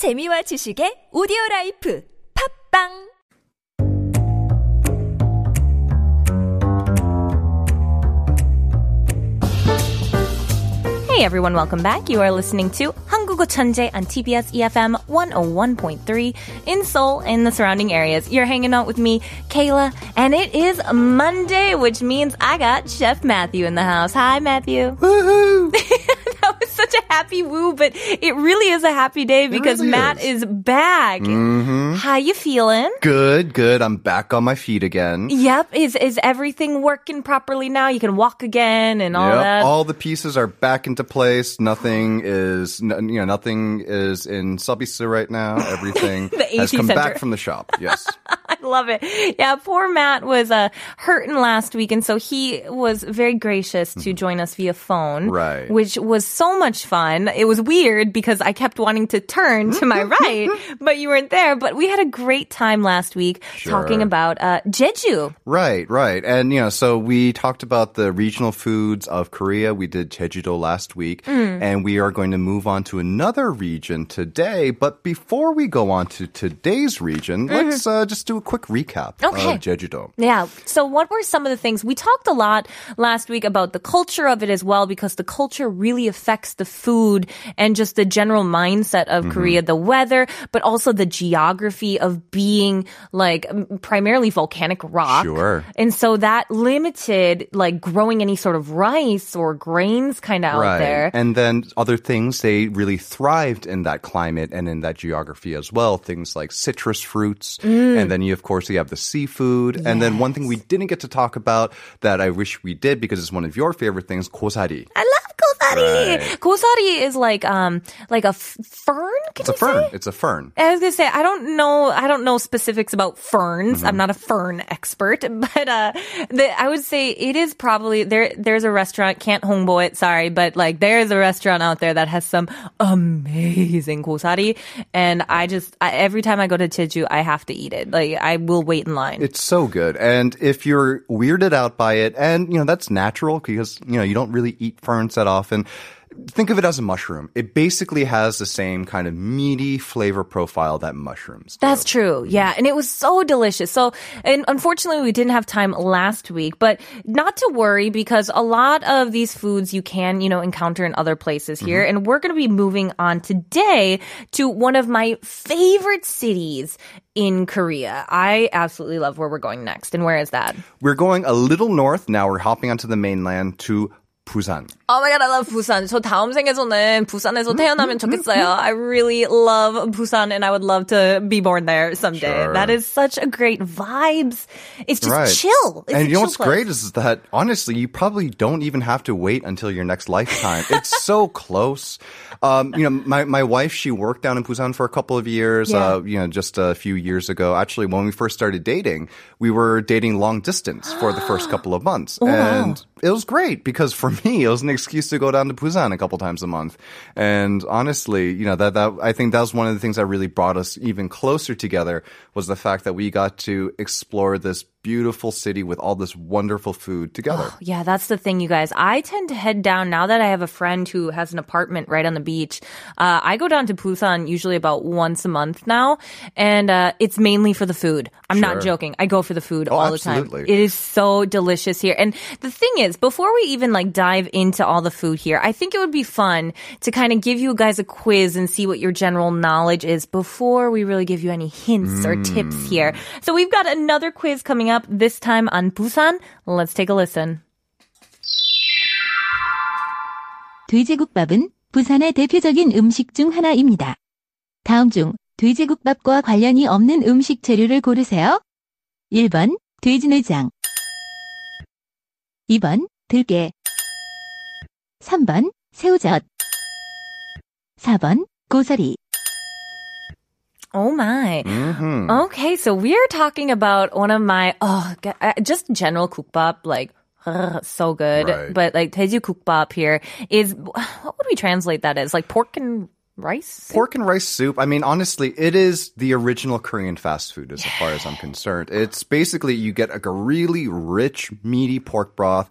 재미와 지식의 오디오 라이프 팟빵 Hey everyone, welcome back. You are listening to 한국어 천재 on TBS EFM 101.3 in Seoul and the surrounding areas. You're hanging out with me, Kayla, and it is Monday, which means I got Chef Matthew in the house. Hi, Matthew. Woohoo! was such a happy woo, but it really is a happy day because really Matt is. is, back. Mm-hmm. How you feeling? Good, good. I'm back on my feet again. Yep. Is is everything working properly now? You can walk again and all Yep, that. all the pieces are back into place. Nothing is, n- you know, nothing is in Subisu right now. Everything has come center. back from the shop. Yes. Love it. Yeah, poor Matt was uh, hurting last week, and so he was very gracious to join us via phone. Mm-hmm. Right. Which was so much fun. It was weird because I kept wanting to turn to my right, but you weren't there. But we had a great time last week talking about uh, Jeju. Right, right. And, you know, so we talked about the regional foods of Korea. We did Jeju-do last week. Mm. And we are going to move on to another region today. But before we go on to today's region, let's uh, just do a quick recap Mm-hmm. Okay. of Jeju-do. Yeah. So, what were some of the things we talked a lot last week about the culture of it as well, because the culture really affects the food and just the general mindset of Mm-hmm. Korea, the weather, but also the geography of being like primarily volcanic rock. Sure. And so that limited like growing any sort of rice or grains kind of out there. And then other things, they really thrived in that climate and in that geography as well. Things like citrus fruits. Mm. And then you, of course, you have the seafood. And then one thing we didn't get to talk about that I wish we did because it's one of your favorite things, kosari. I love gosari. Right. Gosari is like um like a f- fern. It's a fern. say? It's a fern. I was gonna say I don't know I don't know specifics about ferns. Mm-hmm. I'm not a fern expert, but uh, the, I would say it is probably there. There's a restaurant. Can't homebo it. Sorry, but like there's a restaurant out there that has some amazing gosari, and I just I, every time I go to Jeju, I have to eat it. Like I will wait in line. It's so good. And if you're weirded out by it, and, you know, that's natural because, you know, you don't really eat ferns that often. Think of it as a mushroom. It basically has the same kind of meaty flavor profile that mushrooms do. That's true. Mm-hmm. Yeah. And it was so delicious. So, and unfortunately, we didn't have time last week, but not to worry because a lot of these foods you can, you know, encounter in other places mm-hmm. here. And we're going to be moving on today to one of my favorite cities in Korea. I absolutely love where we're going next. And where is that? We're going a little north. Now we're hopping onto the mainland to Busan. Oh my god, I love Busan. 저 다음 생에서는 부산에서 태어나면 좋겠어요. I really love Busan and I would love to be born there someday. Sure. That is such a great vibes. It's just Right. chill. It's a and you know chill what's place. great is that honestly, you probably don't even have to wait until your next lifetime. it's so close. Um, you know, my, my wife, she worked down in Busan for a couple of years, Yeah. uh, you know, just a few years ago. Actually, when we first started dating, we were dating long distance for the first couple of months. Oh, and it was great because for me, it was an excuse to go down to Busan a couple times a month. And honestly, you know, that, that, I think that was one of the things that really brought us even closer together was the fact that we got to explore this beautiful city with all this wonderful food together. Yeah, that's the thing, you guys. I tend to head down now that I have a friend who has an apartment right on the beach. Uh, I go down to Busan usually about once a month now, and uh, it's mainly for the food. I'm not joking. I go for the food Oh, all the time. It is so delicious here. And the thing is, before we even like dive into all the food here, I think it would be fun to kind of give you guys a quiz and see what your general knowledge is before we really give you any hints or tips here. So we've got another quiz coming up this time on Busan. Let's take a listen. 돼지국밥은 부산의 대표적인 음식 중 하나입니다. 다음 중 돼지국밥과 관련이 없는 음식 재료를 고르세요. 1번 돼지내장 2번 들깨 3번 새우젓 4번 고사리 Oh my. Mhm. Okay, so we're talking about one of my oh, uh, just general kukbap like so good. Right. But like 돼지 kukbap here is what would we translate that as? Like pork and rice? Pork and rice soup. I mean, honestly, it is the original Korean fast food as far as I'm concerned. It's basically you get like a really rich, meaty pork broth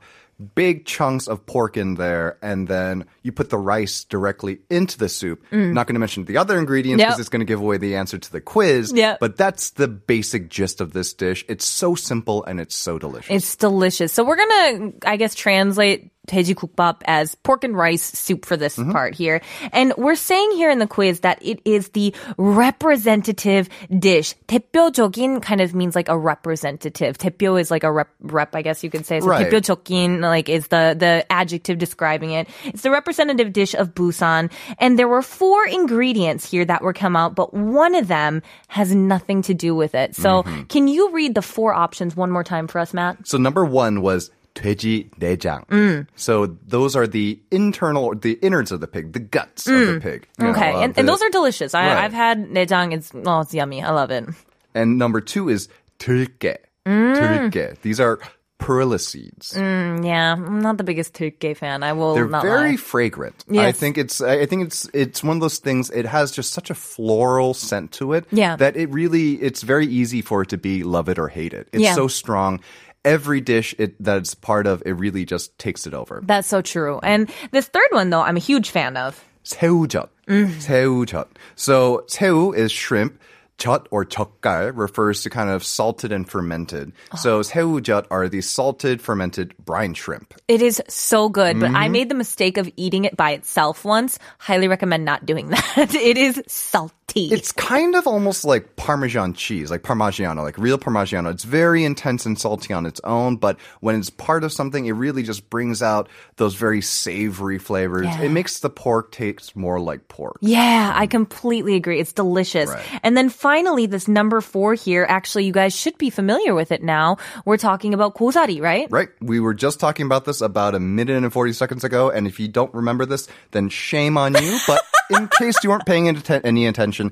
big chunks of pork in there, and then you put the rice directly into the soup. Not going to mention the other ingredients because Mm. Yep. it's going to give away the answer to the quiz. Yep. But that's the basic gist of this dish. It's so simple and it's so delicious. It's delicious. So we're gonna, I guess, translate 돼지국밥 as pork and rice soup for this part here. And we're saying here in the quiz that it is the representative dish. 대표적인 kind of means like a representative. 대표 is like a rep, rep I guess you could say. So Right. 대표적인 like is the, the adjective describing it. It's the representative dish of Busan. And there were four ingredients here that were come out, but one of them has nothing to do with it. So can you read the four options one more time for us, Matt? So number one was 돼지 내장. Mm. So those are the internal, the innards of the pig, the guts mm. of the mm. pig. Okay, know, uh, and, the, and, those are delicious. I, have had 내장. It's oh, it's yummy. I love it. And number two is 들깨. Mm. 들깨. These are perilla seeds. Mm, yeah, I'm not the biggest deulkkae fan. I will. They're very lie. fragrant. Yes. I think it's. I think it's. It's one of those things. It has just such a floral scent to it. Yeah. That it really. It's very easy for it to be love it or hate it. It's yeah. so strong Every dish it, that it's part of, it really just takes it over. That's so true. And this third one, though, I'm a huge fan of. 새우젓. Mm. 새우젓. So 새우 is shrimp. 젓 or 젓갈 refers to kind of salted and fermented. Oh. So 새우젓 are the salted fermented brine shrimp. It is so good, but Mm-hmm. I made the mistake of eating it by itself once. Highly recommend not doing that. it is salty. It's kind of almost like Parmesan cheese, like Parmigiano, like real Parmigiano. It's very intense and salty on its own, but when it's part of something, it really just brings out those very savory flavors. Yeah. It makes the pork taste more like pork. Yeah, I mm. completely agree. It's delicious. Right. And then finally, this number four here, actually, you guys should be familiar with it now. We're talking about gosari, right? Right. We were just talking about this about a minute and 40 seconds ago. And if you don't remember this, then shame on you. But in case you weren't paying atten- any attention,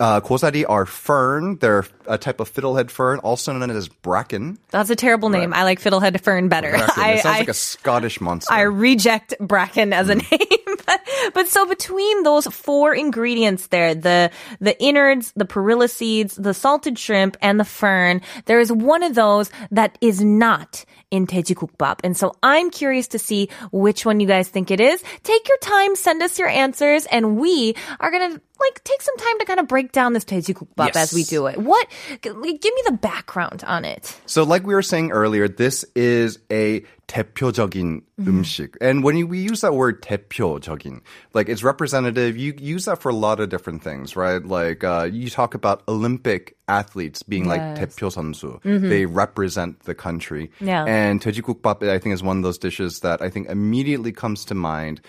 uh, kosari are fern. They're a type of fiddlehead fern, also known as bracken. That's a terrible name. I like fiddlehead fern better. bracken. I, it sounds I- like a Scottish monster. I reject bracken as a Mm. name. but, but so between those four ingredients there, the the innards, the perilla seeds, the salted shrimp, and the fern, there is one of those that is not in tteokgukbap. And so I'm curious to see which one you guys think it is. Take your time, send us your answers, and we are going to like take some time to kind of break down this 돼지국밥 as we Yes. do it. What? g- Give me the background on it. So, like we were saying earlier, this is a 대표적인 음식. And when you, we use that word 대표적인, like it's representative, you use that for a lot of different things, right? Like uh, you talk about Olympic athletes being like Yes. 대표 선수. They represent the country. Yeah. And 돼지국밥, I think, is one of those dishes that I think immediately comes to mind.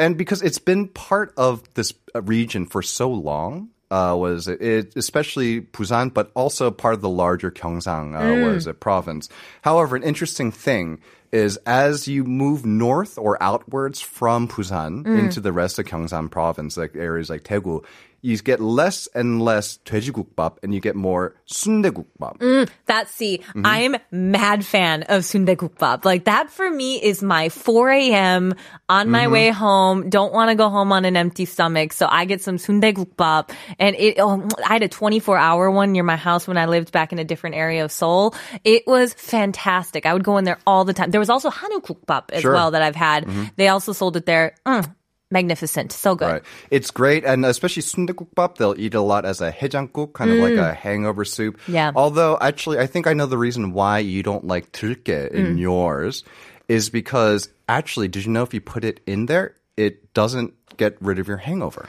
and because it's been part of this uh, region for so long, uh, was it, especially Busan, but also part of the larger Gyeongsang, uh, was a province. However, an interesting thing is as you move north or outwards from Busan into the rest of Gyeongsang province, like areas like Daegu, you get less and less 돼지국밥 and you get more 순대국밥. That see, Mm-hmm. I'm mad fan of sundae Like that for me is my 4 a.m. on my Mm-hmm. way home. Don't want to go home on an empty stomach, so I get some sundae And it, oh, I had a 24 hour one near my house when I lived back in a different area of Seoul. It was fantastic. I would go in there all the time. There there was also hanukukbap as sure. well that I've had. Mm-hmm. They also sold it there. Mm, magnificent. So good. Right. It's great. And especially sundaegukbap, they'll eat a lot as a hejangkuk, kind mm. of like mm. a hangover soup. Yeah. Although, actually, I think I know the reason why you don't like deulkkae in mm. yours is because, actually, did you know if you put it in there, it doesn't get rid of your hangover?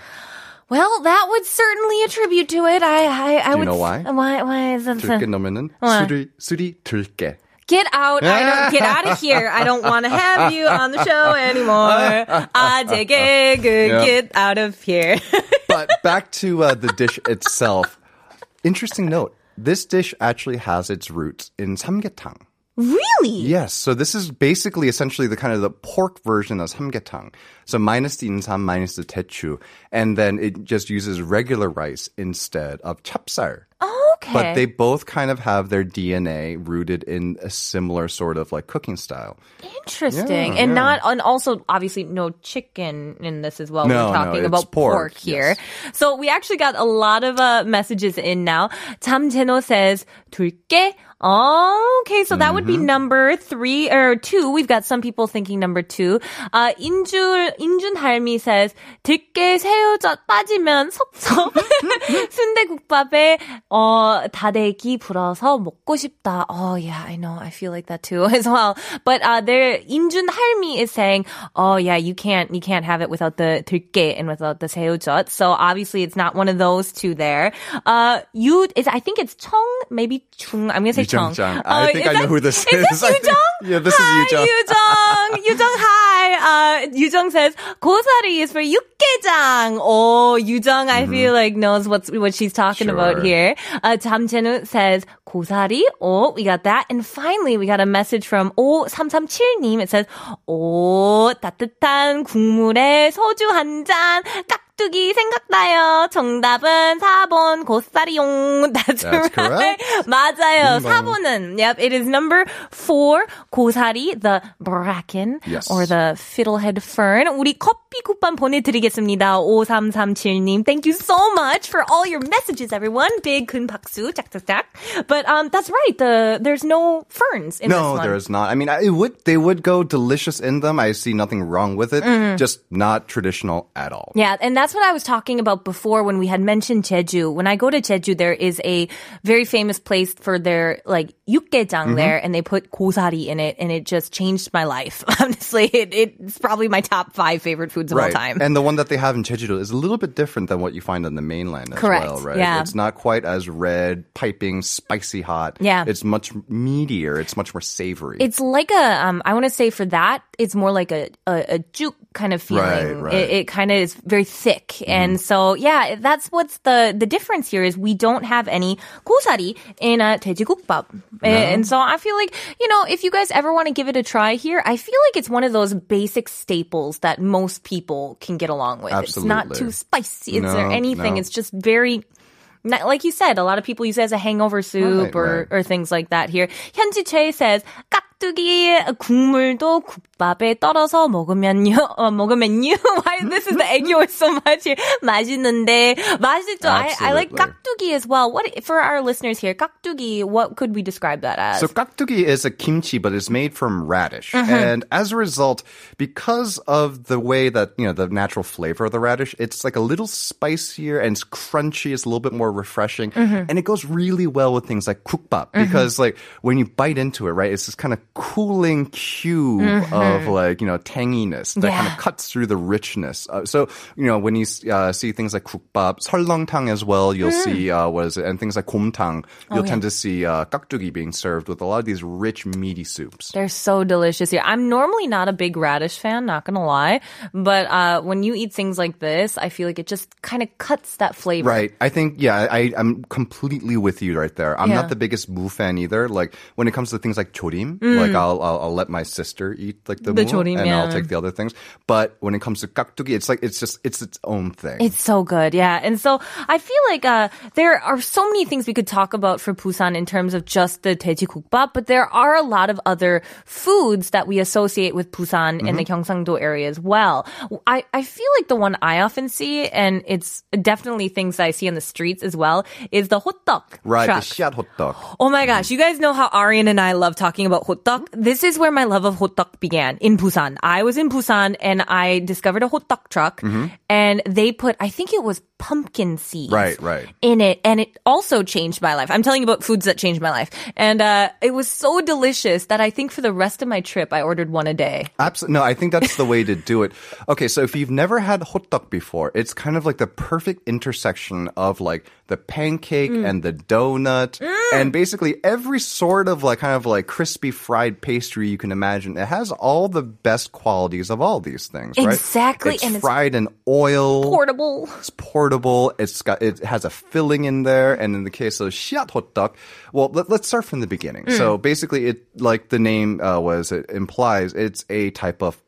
Well, that would certainly attribute to it. I, I, I Do you would, know why? Why? Why? Deulkkae 넣으면은 술이 술이 들게. Get out! I don't get out of here. I don't want to have you on the show anymore. I take it. Good. Yeah. Get out of here. But back to uh, the dish itself. Interesting note. This dish actually has its roots in samgyetang. really? Yes, so this is basically essentially the kind of the pork version of samgyetang. So minus the insam, minus the daechu, and then it just uses regular rice instead of chapsal. Okay. But they both kind of have their DNA rooted in a similar sort of like cooking style. Interesting. Yeah, and yeah. not and also obviously no chicken in this as well. No, We're no, talking it's about pork, here. yes. So we actually got a lot of uh, messages in now. Tamjeno says 둘게. Oh, okay, so that would be Mm-hmm. number three or two. We've got some people thinking number two. Uh, 인줄 인준 할미 says 들깨 새우젓 빠지면 섭섭. 순대국밥에 어 다대기 불어서 먹고 싶다. Oh yeah, I know. I feel like that too as well. But uh, there, 인준 할미 is saying, oh yeah, you can't you can't have it without the 들깨 and without the 새우젓. So obviously it's not one of those two there. Uh, you, it's, I think it's 청, maybe 중. I'm gonna say 청. Jung-jung. I Uh, think is I know that- who this is. is. this I think- Yujong? Yeah, this is hi, Yujong. Yujong. Yujong, hi. Uh, Yujong says 고사리 is for 육개장. Oh, Yujong, I feel like knows what's what she's talking about Mm-hmm. Sure. here. Uh, 잠재nu says 고사리. Oh, we got that. And finally, we got a message from 5337님. It says 오 따뜻한 국물에 소주 한 잔. 깍 두기 생각나요. 정답은 4번 고사리용. That's, That's right. correct. 맞아요. 빙봉. 4번은 yep, it is number 4 고사리 the bracken Yes. or the fiddlehead fern. 우리 커 피 쿠폰 보내드리겠습니다. 5337님. Thank you so much for all your messages, everyone. Big 큰 박수. 짝짝짝. But um, that's right. The there's no ferns in this No, one. there's not. I mean, I- it would they would go delicious in them. I see nothing wrong with it. Just not traditional at all. Mm-hmm. Yeah, and that's what I was talking about before when we had mentioned Jeju. When I go to Jeju, there is a very famous place for their like Mm-hmm. yukgaejang there, and they put gosari in it, and it just changed my life. Honestly, it, it's probably my top five favorite foods of all time. And the one that they have in Jeju is a little bit different than what you find on the mainland as Correct, well, right? yeah. It's not quite as red, piping, spicy hot. Yeah. It's much meatier. It's much more savory. It's like a, um, I want to say for that, it's more like a, a, a juk kind of feeling. Right, right. Mm-hmm. It, it kind of is very thick. And so, yeah, that's what's the, the difference here is we don't have any gosari in a 돼지국밥. And so I feel like, you know, if you guys ever want to give it a try here, I feel like it's one of those basic staples that most people can get along with. It's not Absolutely. too spicy. It's or No, anything. no. It's just very, not- like you said, a lot of people use it as a hangover soup Right, or, right. or things like that here. 현지 Che says, 깍두기 국물도 국밥에 떨어서 먹으면요, 어, 먹으면요. Why this is the egg yolk so much here? 맛있는데, 맛있죠. I, I like Absolutely. 깍두기 as well. What, for our listeners here, 깍두기, what could we describe that as? So kaktugi is a kimchi, but it's made from radish. Mm-hmm. And as a result, because of the way that, you know, the natural flavor of the radish, it's like a little spicier and it's crunchy. It's a little bit more refreshing. Mm-hmm. And it goes really well with things like kukbap because like when you bite into it, right, it's this kind of cooling cube mm-hmm. of like you know tanginess that yeah. kind of cuts through the richness. Uh, so you know when you uh, see things like kukbap, 설렁탕 as well, you'll mm. see uh, what is it, and things like gomtang, oh, you'll oh, yeah. tend to see uh, kakdugi being served with a lot of these rich meaty soups. They're so delicious. Yeah, I'm normally not a big radish fan, not gonna lie, but uh, when you eat things like this, I feel like it just kind of cuts that flavor. Right. I think yeah, I, I'm completely with you right there. I'm yeah. not the biggest mu fan either. Like when it comes to things like chorim. Mm. Like hmm. I'll, I'll, I'll let my sister eat like the, the and. I'll take the other things. But when it comes to kaktugi, it's like it's just it's its own thing. It's so good, yeah. And so I feel like uh, there are so many things we could talk about for Busan in terms of just the daejikgukbap, but there are a lot of other foods that we associate with Busan mm-hmm. and the Gyeongsangdo area as well. I I feel like the one I often see, and it's definitely things that I see on the streets as well, is the hotteok. Right, truck. the ssiat hotteok. Oh my gosh, mm. you guys know how Arian and I love talking about hotteok. This is where my love of hotteok began in Busan. I was in Busan and I discovered a hotteok truck mm-hmm. and they put, I think it was pumpkin seeds. Right, right. In it. And it also changed my life. I'm telling you about foods that changed my life. And, uh, it was so delicious that I think for the rest of my trip, I ordered one a day. Absolutely. No, I think that's the way to do it. Okay, so if you've never had hotteok before, it's kind of like the perfect intersection of like the pancake Mm. and the donut and basically every sort of like kind of like crispy fried pastry you can imagine. It has all the best qualities of all these things, right? Exactly, It's and it's fried in oil. Portable. It's portable. It's got it has a filling in there, and in the case of ssiat hotteok, well, let, us start from the beginning. So basically, it like the name uh, was it implies, it's a type of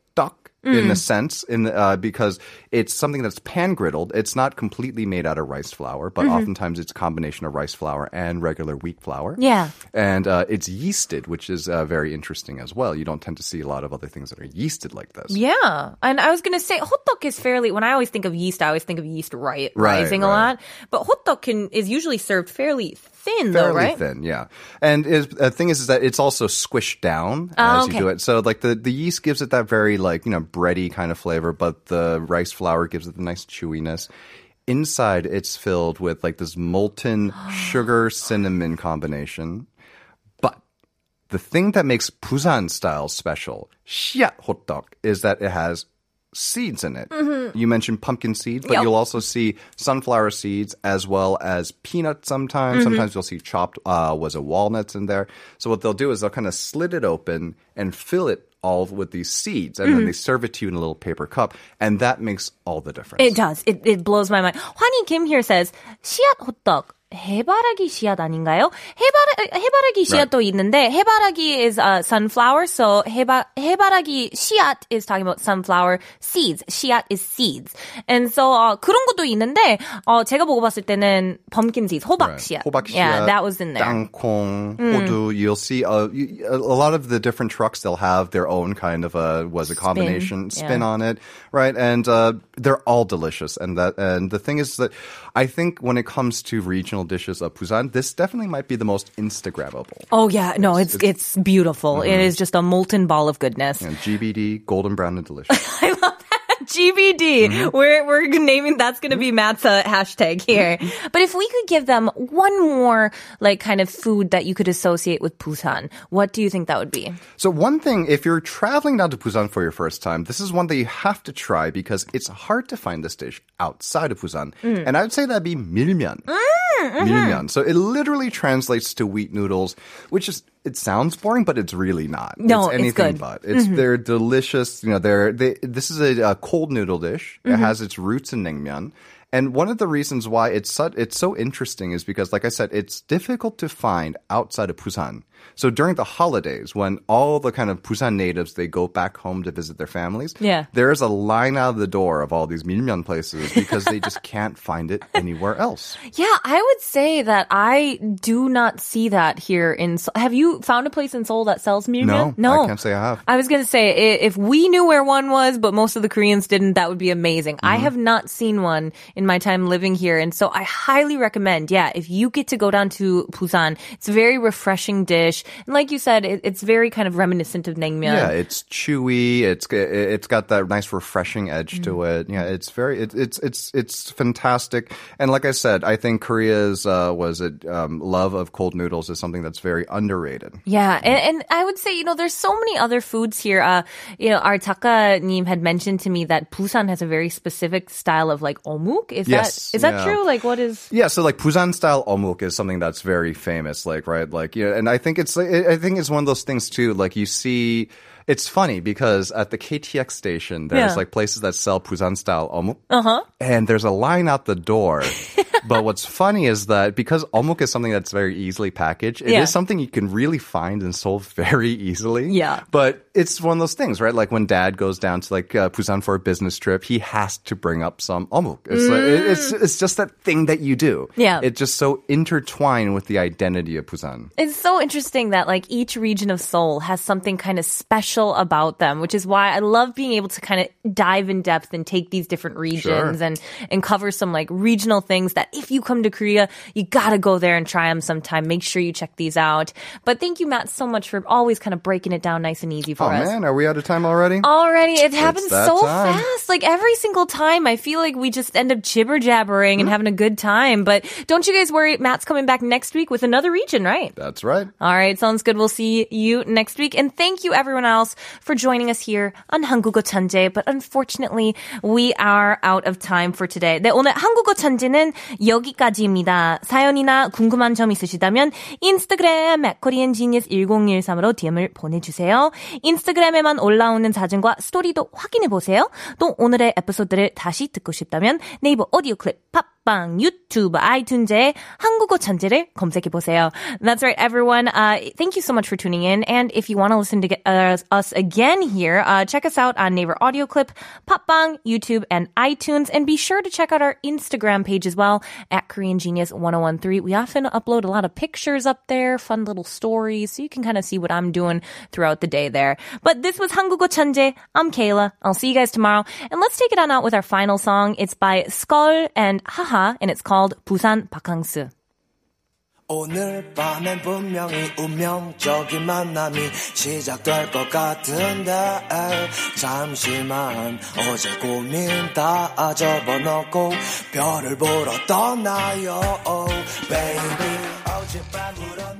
tteok in a sense, in uh, because it's something that's pan griddled. It's not completely made out of rice flour, but oftentimes it's a combination of rice flour and regular wheat flour. Yeah. and uh, it's yeasted, which is uh, very interesting as well. You don't tend to see a lot of other things that are yeasted like this. Yeah, and I was gonna say hotteok is fairly. When I always think of yeast, I always think of yeast ri- Right, rising a lot. But hotteok can is usually served fairly thin, though, right? thin, yeah. And is, the thing is, is that it's also squished down Oh, as okay. you do it. So like the, the yeast gives it that very like, you know, bready kind of flavor, but the rice flour gives it the nice chewiness. Inside it's filled with like this molten sugar cinnamon combination. But the thing that makes Busan style special, 씨앗 hotteok, is that it has seeds in it. You mentioned pumpkin seeds, but Mm-hmm. Yep. you'll also see sunflower seeds as well as peanuts sometimes. Mm-hmm. Sometimes you'll see chopped, uh, was it walnuts in there? So what they'll do is they'll kind of slit it open and fill it all with these seeds and Mm-hmm. then they serve it to you in a little paper cup. And that makes all the difference. It does. It it blows my mind. Hwani Kim here says 씨앗 호떡. 해바라기 씨앗 아닌가요? 해바라, 해바라기 씨앗도 있는데 해바라기 is uh, sunflower, so 해바, 해바라기 씨앗 is talking about sunflower seeds. 씨앗 is seeds. And so uh, 그런 것도 있는데 어, 제가 보고 봤을 때는 pumpkin seeds, 호박 Right. 씨앗. 호박 Yeah, 씨앗, that was in there. Dangkong, hodu. You'll see uh, you- a lot of the different trucks. They'll have their own kind of a was a combination spin, yeah. on it, right? And uh, they're all delicious. And that and the thing is that I think when it comes to regional dishes of Busan, this definitely might be the most Instagrammable. Oh yeah, no, it's it's beautiful. It mm-hmm. is just a molten ball of goodness. And GBD, golden brown and delicious. I. GBD. Mm-hmm. We're, we're naming, that's going to be Matt's uh, hashtag here. Mm-hmm. but if we could give them one more, like, kind of food that you could associate with Busan, what do you think that would be? So one thing, if you're traveling down to Busan for your first time, this is one that you have to try because it's hard to find this dish outside of Busan. Mm. And I would say that'd be milmyeon. mm-hmm. Milmyeon. So it literally translates to wheat noodles, which is it sounds boring, but it's really not. No, it's it's anything good. Mm-hmm. they're delicious. You know, they're they. This is a, a cold noodle dish. Mm-hmm. It has its roots in naengmyeon. And one of the reasons why it's such, it's so interesting is because, like I said, it's difficult to find outside of Busan. So during the holidays, when all the kind of Busan natives they go back home to visit their families, Yeah. there is a line out of the door of all these milmyeon places because they just can't find it anywhere else. Yeah, I would say that I do not see that here in Seoul. Have you found a place in Seoul that sells milmyeon? No, I can't say I have. I was going to say, if we knew where one was, but most of the Koreans didn't, that would be amazing. I Mm-hmm. have not seen one in my time living here. And so I highly recommend, yeah, if you get to go down to Busan, it's a very refreshing dish. And like you said, it, it's very kind of reminiscent of naengmyeon. Yeah, it's chewy. It's it's got that nice refreshing edge to Mm. it. Yeah, it's very it, it's it's it's fantastic. And like I said, I think Korea's uh, was it um, love of cold noodles is something that's very underrated. Yeah, and, and I would say, you know, there's so many other foods here. Uh, you know, our Taka-님 had mentioned to me that Busan has a very specific style of like omuk. Is Yes, that is that yeah. true? Like, what is? Yeah, so like Busan style omuk is something that's very famous, like right, like yeah, and I think it's I think it's one of those things too. Like you see, it's funny because at the KTX station, there's Yeah. like places that sell Busan style omuk, uh-huh. and there's a line out the door. but what's funny is that because omuk is something that's very easily packaged, it is Yeah. something you can really find and solve very easily. Yeah. But it's one of those things, right? Like when dad goes down to like uh, Busan for a business trip, he has to bring up some omuk. It's, like, it's, it's just that thing that you do. Yeah. It's just so intertwined with the identity of Busan. It's so interesting that like each region of Seoul has something kind of special about them, which is why I love being able to kind of dive in depth and take these different regions Sure. and and cover some like regional things that if you come to Korea, you gotta go there and try them sometime. Make sure you check these out. But thank you, Matt, so much for always kind of breaking it down nice and easy for Oh us. man, are we out of time already? Already, it happens that so time. fast. Like every single time, I feel like we just end up jibber jabbering and having a good time. But don't you guys worry, Matt's coming back next week with another region, right? That's right. All right, sounds good. We'll see you next week. And thank you everyone else for joining us here on 한국어 천재. But unfortunately, we are out of time for today. 네, 오늘 한국어 천재는 여기까지입니다. 사연이나 궁금한 점 있으시다면 인스타그램 at koreangenius1013으로 DM을 보내주세요. 인스타그램에만 올라오는 사진과 스토리도 확인해 보세요. 또 오늘의 에피소드를 다시 듣고 싶다면 네이버 오디오 클립 팝 팟빵, 유튜브, 아이튠즈에 한국어 전제를 검색해 보세요. That's right, everyone. Uh, thank you so much for tuning in. And if you want to listen to get, uh, us again here, uh, check us out on Naver Audio Clip, 팟빵, YouTube, and iTunes. And be sure to check out our Instagram page as well at Korean Genius 1013. We often upload a lot of pictures up there, fun little stories, so you can kind of see what I'm doing throughout the day there. But this was 한국어 천재. I'm Kayla. I'll see you guys tomorrow. And let's take it on out with our final song. It's by Skull and Haha. And it's called 부산 바캉스. 오늘 밤엔 분명히 운명적인 만남이 시작될 것 같은데 잠시만 어제 고민 다 접어놓고 별을 보러 떠나요 Baby 어젯밤 울었나요